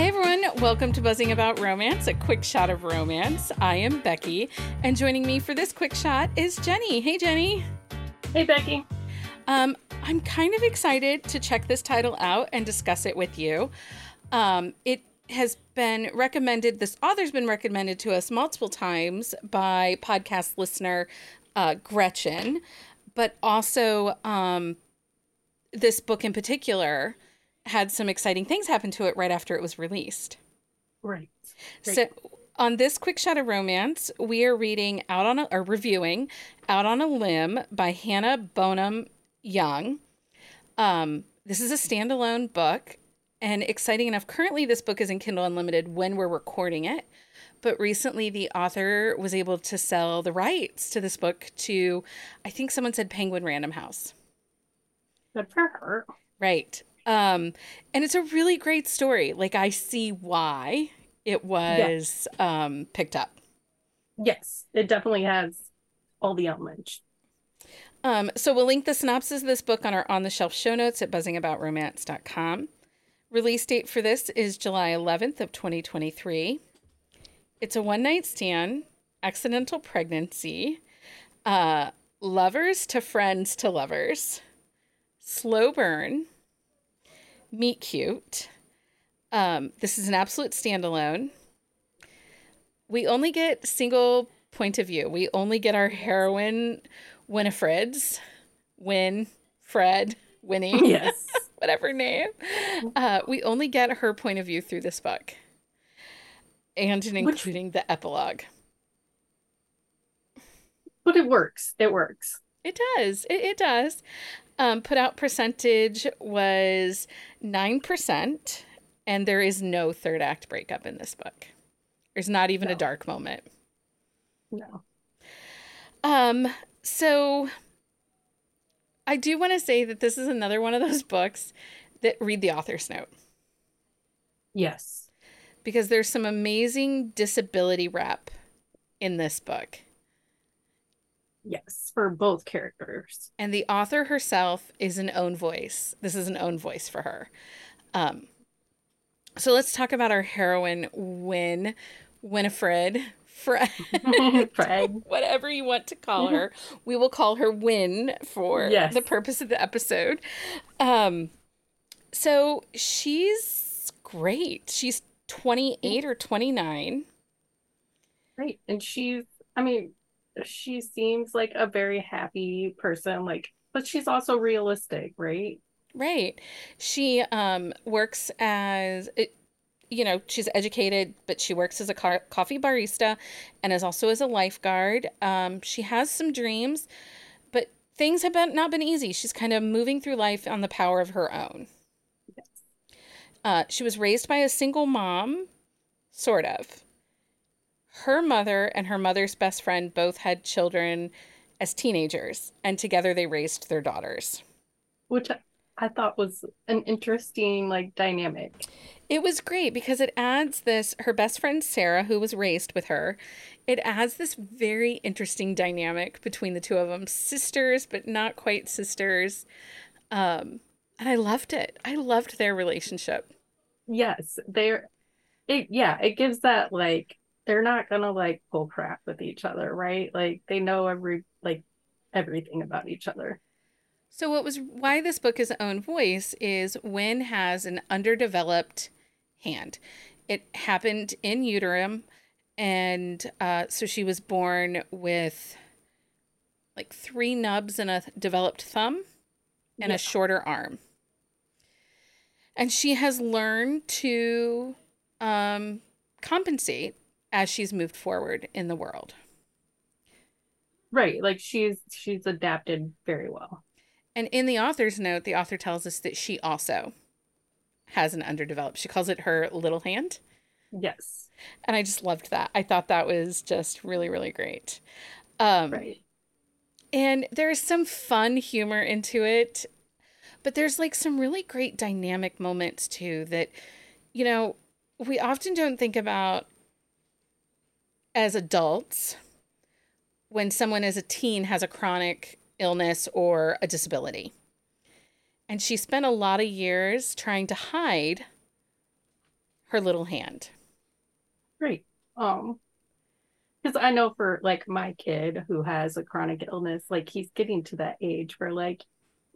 Hey everyone, welcome to Buzzing About Romance, a quick shot of romance. I am Becky, and joining me for this quick shot is Jenni. Hey Jenni. Hey Becky. Um, I'm kind of excited to check this title out and discuss it with you. Um, it has been recommended, this author's been recommended to us multiple times by podcast listener uh, Gretchen, but also um, this book in particular had some exciting things happen to it right after it was released. Right. Great. So on this quick shot of romance, we are reading out on a, or reviewing Out on a Limb by Hannah Bonham Young. Um, this is a standalone book and exciting enough. Currently, this book is in Kindle Unlimited when we're recording it. But recently, the author was able to sell the rights to this book to, I think someone said Penguin Random House. Good for her. Right. Um, and it's a really great story. Like, I see why it was um, picked up. Yes, it definitely has all the elements. Um, so we'll link the synopsis of this book on our on the shelf show notes at buzzingaboutromance.com. Release date for this is July 11th of 2023. It's a one night stand, accidental pregnancy, uh, lovers to friends to lovers, slow burn, meet cute. Um, this is an absolute standalone. We only get single point of view. We only get our heroine Winifred's, Win, Fred, Winnie, yes, whatever name. Uh, we only get her point of view through this book, and including Which... the epilogue. But it works. It works. It does. It, it does. Um, put out percentage was 9%, and there is no third act breakup in this book. There's not even no. a dark moment. No. Um, so I do want to say that this is another one of those books that read the author's note. Yes. Because there's some amazing disability rep in this book. Yes, for both characters. And the author herself is an own voice. This is an own voice for her. Um, so let's talk about our heroine, Win, Winifred. Fred, Fred, whatever you want to call her, we will call her Win for yes. the purpose of the episode. Um, so she's great. She's 28 or 29. Right. And she's, I mean, she seems like a very happy person like but she's also realistic right? Right. She um works as you know she's educated but she works as a car- coffee barista and is also as a lifeguard. Um she has some dreams but things have been not been easy. She's kind of moving through life on the power of her own. Yes. uh, she was raised by a single mom sort of her mother and her mother's best friend both had children as teenagers, and together they raised their daughters. Which I thought was an interesting like dynamic. It was great because it adds this her best friend Sarah who was raised with her. It adds this very interesting dynamic between the two of them, sisters but not quite sisters. Um and I loved it. I loved their relationship. Yes, they're it yeah, it gives that like they're not gonna like pull crap with each other, right? Like they know every like everything about each other. So what was why this book is own voice is Win has an underdeveloped hand. It happened in utero, and uh, so she was born with like three nubs and a developed thumb and yeah. a shorter arm. And she has learned to um, compensate as she's moved forward in the world. Right, like she's she's adapted very well. And in the author's note, the author tells us that she also has an underdeveloped. She calls it her little hand. Yes. And I just loved that. I thought that was just really really great. Um right. And there's some fun humor into it, but there's like some really great dynamic moments too that you know, we often don't think about as adults when someone as a teen has a chronic illness or a disability. And she spent a lot of years trying to hide her little hand. Great. Um, because I know for like my kid who has a chronic illness, like he's getting to that age where like,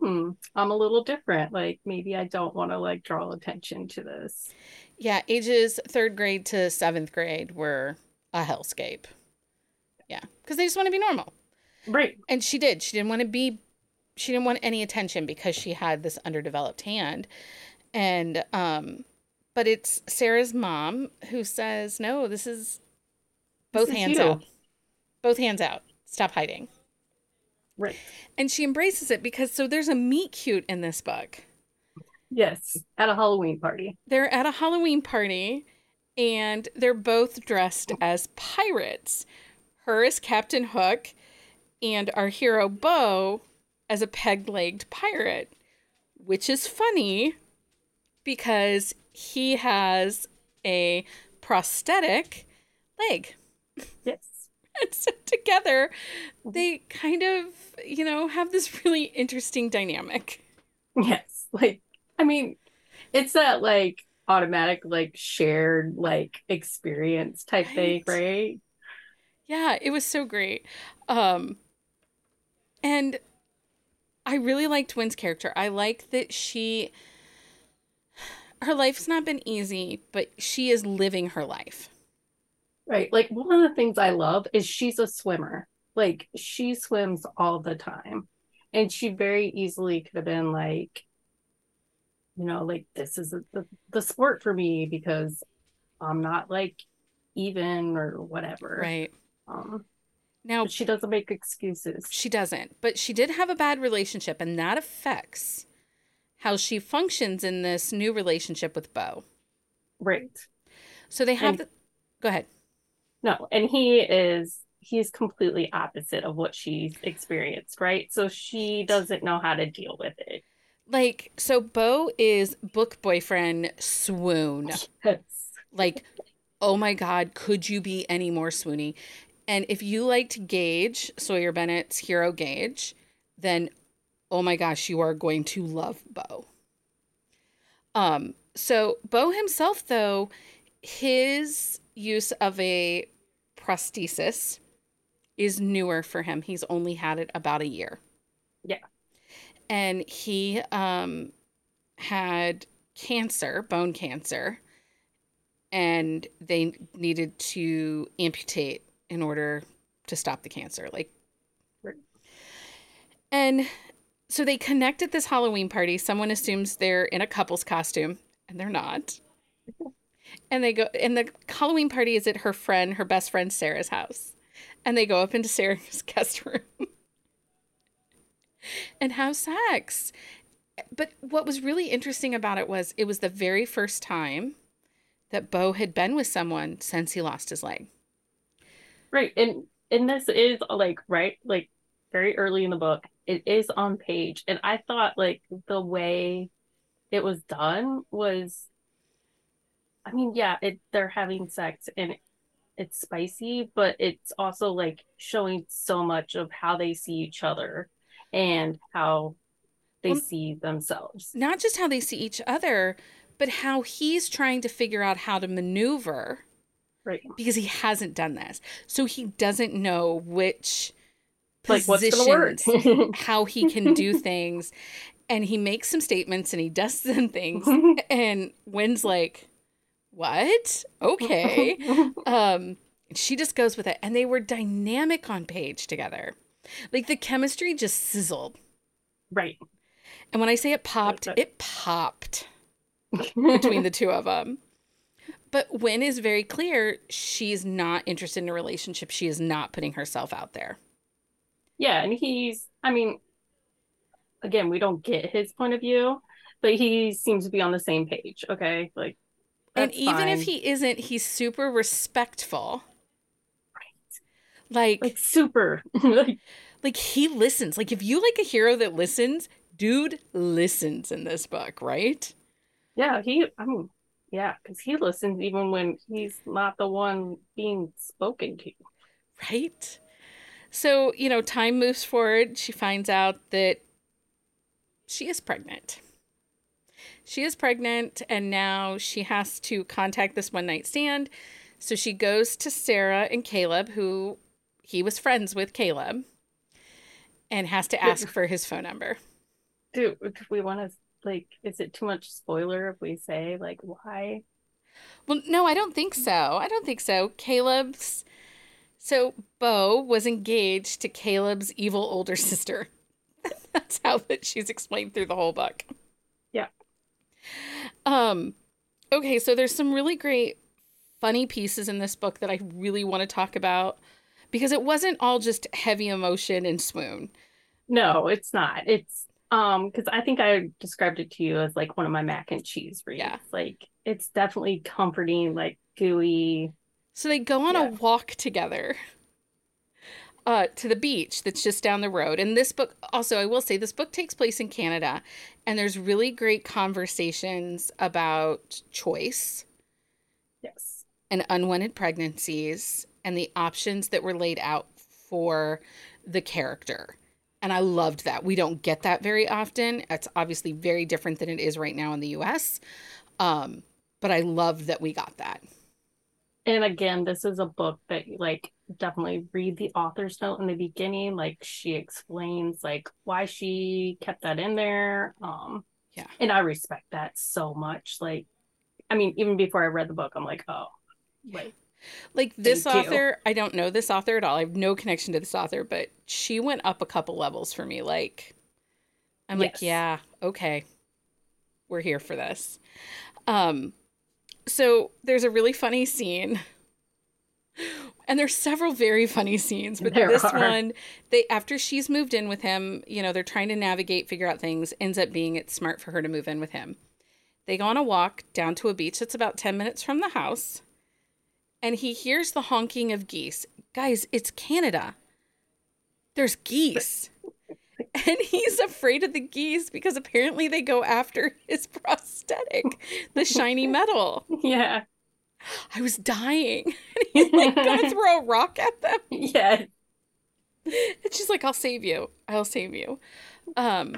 hmm, I'm a little different. Like maybe I don't want to like draw attention to this. Yeah, ages third grade to seventh grade were a hellscape. Yeah, because they just want to be normal. Right. And she did. She didn't want to be, she didn't want any attention because she had this underdeveloped hand. And, um, but it's Sarah's mom who says, no, this is both This hands you." out. Both hands out. Stop hiding. Right. And she embraces it because so there's a meet cute in this book. Yes. At a Halloween party. They're at a Halloween party and they're both dressed as pirates. Her as Captain Hook and our hero Bo as a peg legged pirate, which is funny because he has a prosthetic leg. Yes. And so together they kind of, you know, have this really interesting dynamic. Yes. Like, I mean, it's that like automatic, like shared, like experience type thing, Right. right? Yeah, it was so great. Um and I really liked Win's character. I like that she her life's not been easy, but she is living her life. Right. Like one of the things I love is she's a swimmer. Like she swims all the time. And she very easily could have been like, you know, like this is the, the sport for me because I'm not like even or whatever. Right. Um, Now she doesn't make excuses. she doesn't, but she did have a bad relationship and that affects how she functions in this new relationship with Bo. Right. So they have And- the Go ahead. No, and he is he's completely opposite of what she's experienced, right? So she doesn't know how to deal with it. Like so Bo is book boyfriend swoon. Yes. like oh my god could you be any more swoony and if you liked gage sawyer bennett's hero gage then oh my gosh you are going to love bo um so bo himself though his use of a prosthesis is newer for him he's only had it about a year Yeah. And he um had cancer bone cancer and they needed to amputate in order to stop the cancer like Right. and so they connect at this halloween party. Someone assumes they're in a couple's costume and they're not. And they go and the halloween party is at her friend her best friend sarah's house. And they go up into sarah's guest room and have sex but what was really interesting about it was it was the very first time that Bo had been with someone since he lost his leg. Right. And and this is like right, like very early in the book. It is on page. And I thought like the way it was done was I mean, yeah, it they're having sex and it's spicy, but it's also like showing so much of how they see each other and how they Well- see themselves. Not just how they see each other, but how he's trying to figure out how to maneuver Right. because he hasn't done this. So he doesn't know which Like what's gonna work. positions, how he can do things. And he makes some statements and he does some things. And Win's like, What? Okay. um she just goes with it and they were dynamic on page together like the chemistry just sizzled right. and when i say it popped Okay. it popped between the two of them but Win is very clear she's not interested in a relationship she is not putting herself out there Yeah, and he's, I mean, again, we don't get his point of view, but he seems to be on the same page. Okay. Like, and even if he isn't he's super respectful like like super, like, like he listens like if you like a hero that listens dude listens in this book right yeah, he, I mean, yeah, because he listens even when he's not the one being spoken to. Right? So, you know, time moves forward. She finds out that she is pregnant. She is pregnant and now she has to contact this one night stand. So she goes to Sarah and Caleb, who he was friends with Caleb, and has to ask for his phone number. Do, we want to, like, is it too much spoiler if we say, like, why? Well, no, I don't think so. I don't think so. Caleb's. So Bo was engaged to Caleb's evil older sister. That's how that she's explained through the whole book. Yeah. Um okay, so there's some really great funny pieces in this book that I really want to talk about because it wasn't all just heavy emotion and swoon. No, it's not. It's um because I think I described it to you as like one of my mac and cheese reads. Yeah. Like it's definitely comforting, like gooey. So they go on Yeah. a walk together uh, to the beach that's just down the road. And this book, also, I will say, this book takes place in Canada, and there's really great conversations about choice Yes. and unwanted pregnancies and the options that were laid out for the character. And I loved that. We don't get that very often. It's obviously very different than it is right now in the US. Um, but I love that we got that. And again, this is a book that like definitely read the author's note in the beginning. Like she explains like why she kept that in there. Um Yeah. And I respect that so much. Like I mean, even before I read the book, I'm like, oh, like Like this Thank you. author, I don't know this author at all. I have no connection to this author, but she went up a couple levels for me. Like, I'm like, yeah, okay, we're here for this. Um, so there's a really funny scene, and there's several very funny scenes, but There this are. one, they after she's moved in with him, you know, they're trying to navigate, figure out things. Ends up being it's smart for her to move in with him. They go on a walk down to a beach that's about 10 minutes from the house and he hears the honking of geese. Guys, it's Canada. There's geese. And he's afraid of the geese because apparently they go after his prosthetic, the shiny metal. yeah. I was dying. And he's like gonna throw a rock at them. Yeah. And she's like, I'll save you. I'll save you. Um,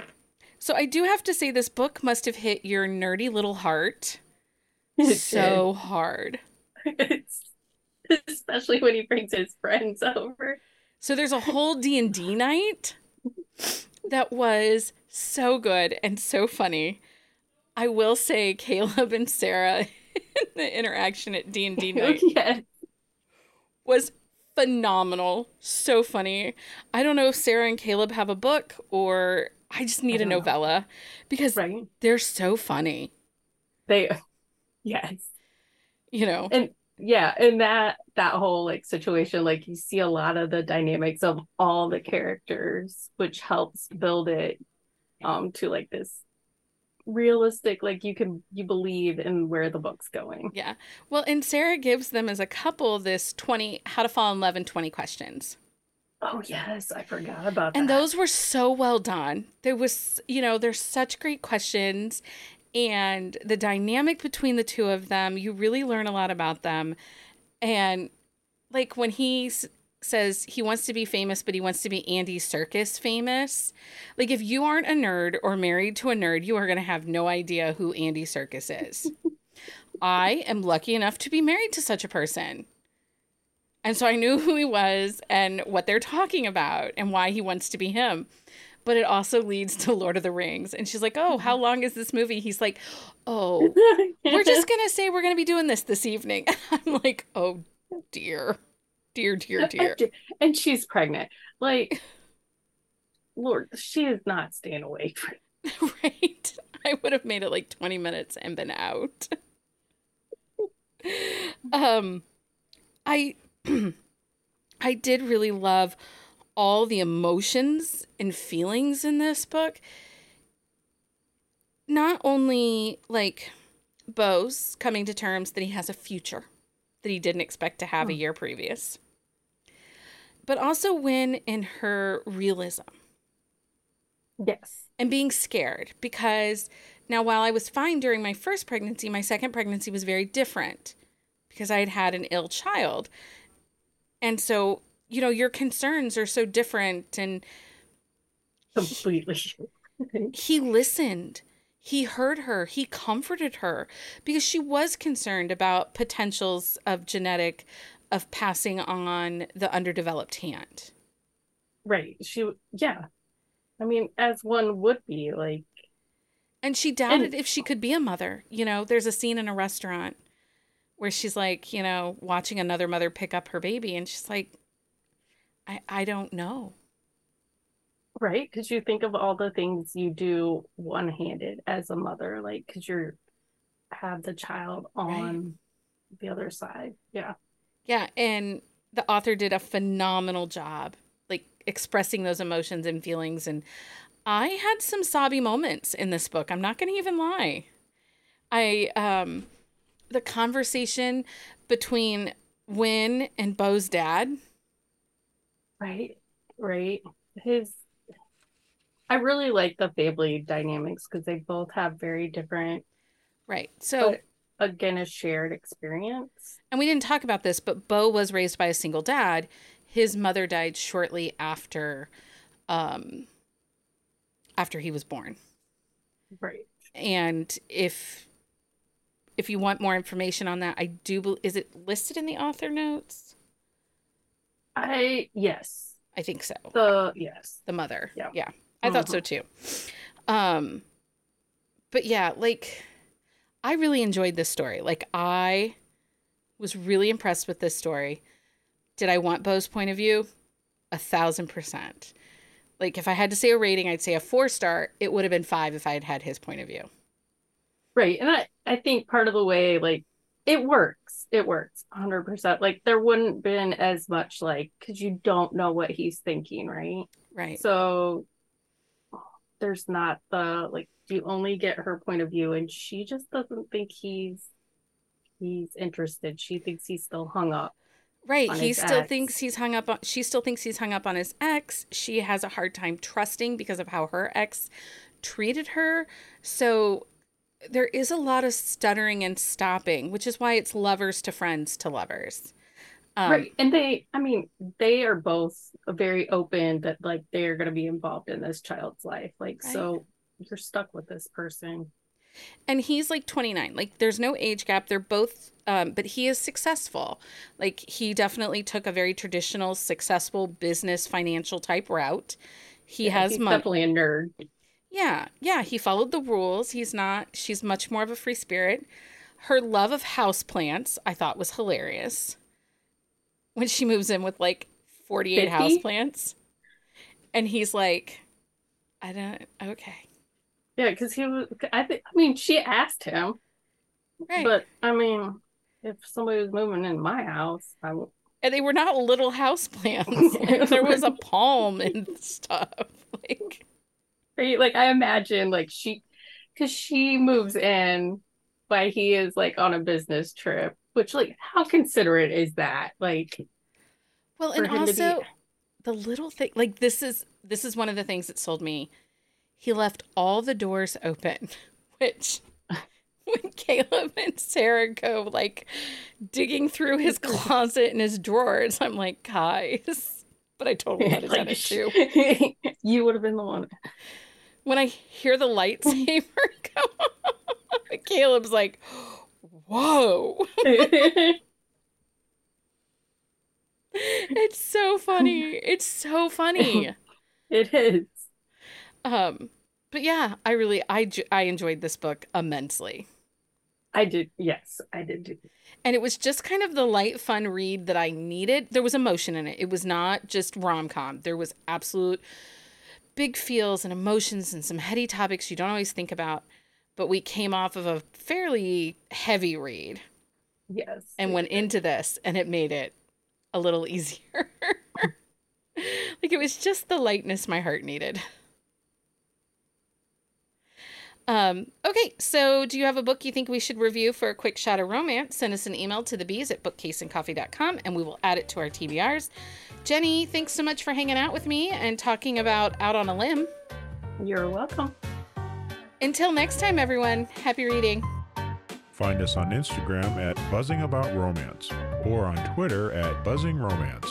so I do have to say this book must have hit your nerdy little heart so hard. It's, especially when he brings his friends over. So there's a whole D&D night that was so good and so funny. I will say Caleb and Sarah the interaction at D&D night yes. was phenomenal. So funny. I don't know if Sarah and Caleb have a book or I just need a don't know. novella because Right. they're so funny, They yes. you know. and yeah and that that whole like situation like you see a lot of the dynamics of all the characters which helps build it um to like this realistic like you can you believe in where the book's going Yeah. Well, and Sarah gives them as a couple this 20 how to fall in love in 20 questions. oh yes i forgot about that. And those were so well done. There was, you know, there's such great questions and the dynamic between the two of them, you really learn a lot about them. And like when he s- says he wants to be famous, but he wants to be Andy Serkis famous, like if you aren't a nerd or married to a nerd, you are going to have no idea who Andy Serkis is. I am lucky enough to be married to such a person. And so I knew who he was and what they're talking about and why he wants to be him. But it also leads to Lord of the Rings. And she's like, Oh, how long is this movie? He's like, Oh, we're just going to say we're going to be doing this this evening. I'm like, Oh, dear. Dear, dear, dear. and she's pregnant like lord she is not staying awake right? I would have made it like 20 minutes and been out. um I I did really love all the emotions and feelings in this book. Not only like Bo's coming to terms that he has a future that he didn't expect to have a hmm. year previous, but also when in her realism yes and being scared because now while I was fine during my first pregnancy, my second pregnancy was very different because I had had an ill child. And so, you know, your concerns are so different and completely he listened. he heard her, he comforted her because she was concerned about potentials of genetic of passing on the underdeveloped hand. Right. She yeah. I mean, as one would be like and she doubted and, if she could be a mother. You know, there's a scene in a restaurant where she's like, you know, watching another mother pick up her baby and she's like I I don't know. Right? Cuz you think of all the things you do one-handed as a mother like cuz you're have the child on right. the other side. Yeah. Yeah, and the author did a phenomenal job like expressing those emotions and feelings and I had some sobby moments in this book. I'm not going to even lie. I um the conversation between Win and Bo's dad. Right. Right. His I really like the family dynamics because they both have very different Right. So again a shared experience. And we didn't talk about this, but Bo was raised by a single dad. His mother died shortly after um after he was born. Right. And if if you want more information on that, I do is it listed in the author notes? I yes. I think so. The yes. The mother. Yeah. Yeah. I mm-hmm. thought so too. Um but yeah, like I really enjoyed this story. Like I was really impressed with this story. Did I want Bo's point of view? A thousand percent. Like if I had to say a rating, I'd say a four star. It would have been five if I had had his point of view. Right. And I, I think part of the way, like, it works. It works 100%. Like, there wouldn't been as much, like, because you don't know what he's thinking, right? Right. So there's not the, like, you only get her point of view, and she just doesn't think he's he's interested. She thinks he's still hung up. Right. He still ex. thinks he's hung up on she still thinks he's hung up on his ex. She has a hard time trusting because of how her ex treated her. So there is a lot of stuttering and stopping, which is why it's lovers to friends to lovers. Um, right. And they, I mean, they are both very open that like they're going to be involved in this child's life. Like, right. so you're stuck with this person. And he's like 29. Like, there's no age gap. They're both, um, but he is successful. Like, he definitely took a very traditional, successful business, financial type route. He yeah, has money. definitely a nerd. Yeah, yeah, he followed the rules. He's not, she's much more of a free spirit. Her love of houseplants, I thought was hilarious. When she moves in with like 48 houseplants. And he's like, I don't, okay. Yeah, because he was, I think, I mean, she asked him. Right. But, I mean, if somebody was moving in my house, I would. And they were not little house plants. There was a palm and stuff. Like, right? Like I imagine like she because she moves in while he is like on a business trip, which like how considerate is that? Like well and also be... the little thing like this is this is one of the things that sold me. He left all the doors open, which when Caleb and Sarah go like digging through his closet and his drawers, I'm like, guys. But I totally had like, it too. you would have been the one when I hear the lightsaber go Caleb's like, whoa. it's so funny. It's so funny. it is. Um, but yeah, I really I I enjoyed this book immensely. I did. Yes, I did. And it was just kind of the light, fun read that I needed. There was emotion in it. It was not just rom com. There was absolute big feels and emotions and some heady topics you don't always think about. But we came off of a fairly heavy read. Yes. And went into this, and it made it a little easier. like it was just the lightness my heart needed. Um, okay, so do you have a book you think we should review for a quick shot of romance? Send us an email to the bees at bookcaseandcoffee.com and we will add it to our TBRs. Jenni, thanks so much for hanging out with me and talking about Out on a Limb. You're welcome. Until next time, everyone, happy reading. Find us on Instagram at Buzzing About Romance or on Twitter at Buzzing Romance.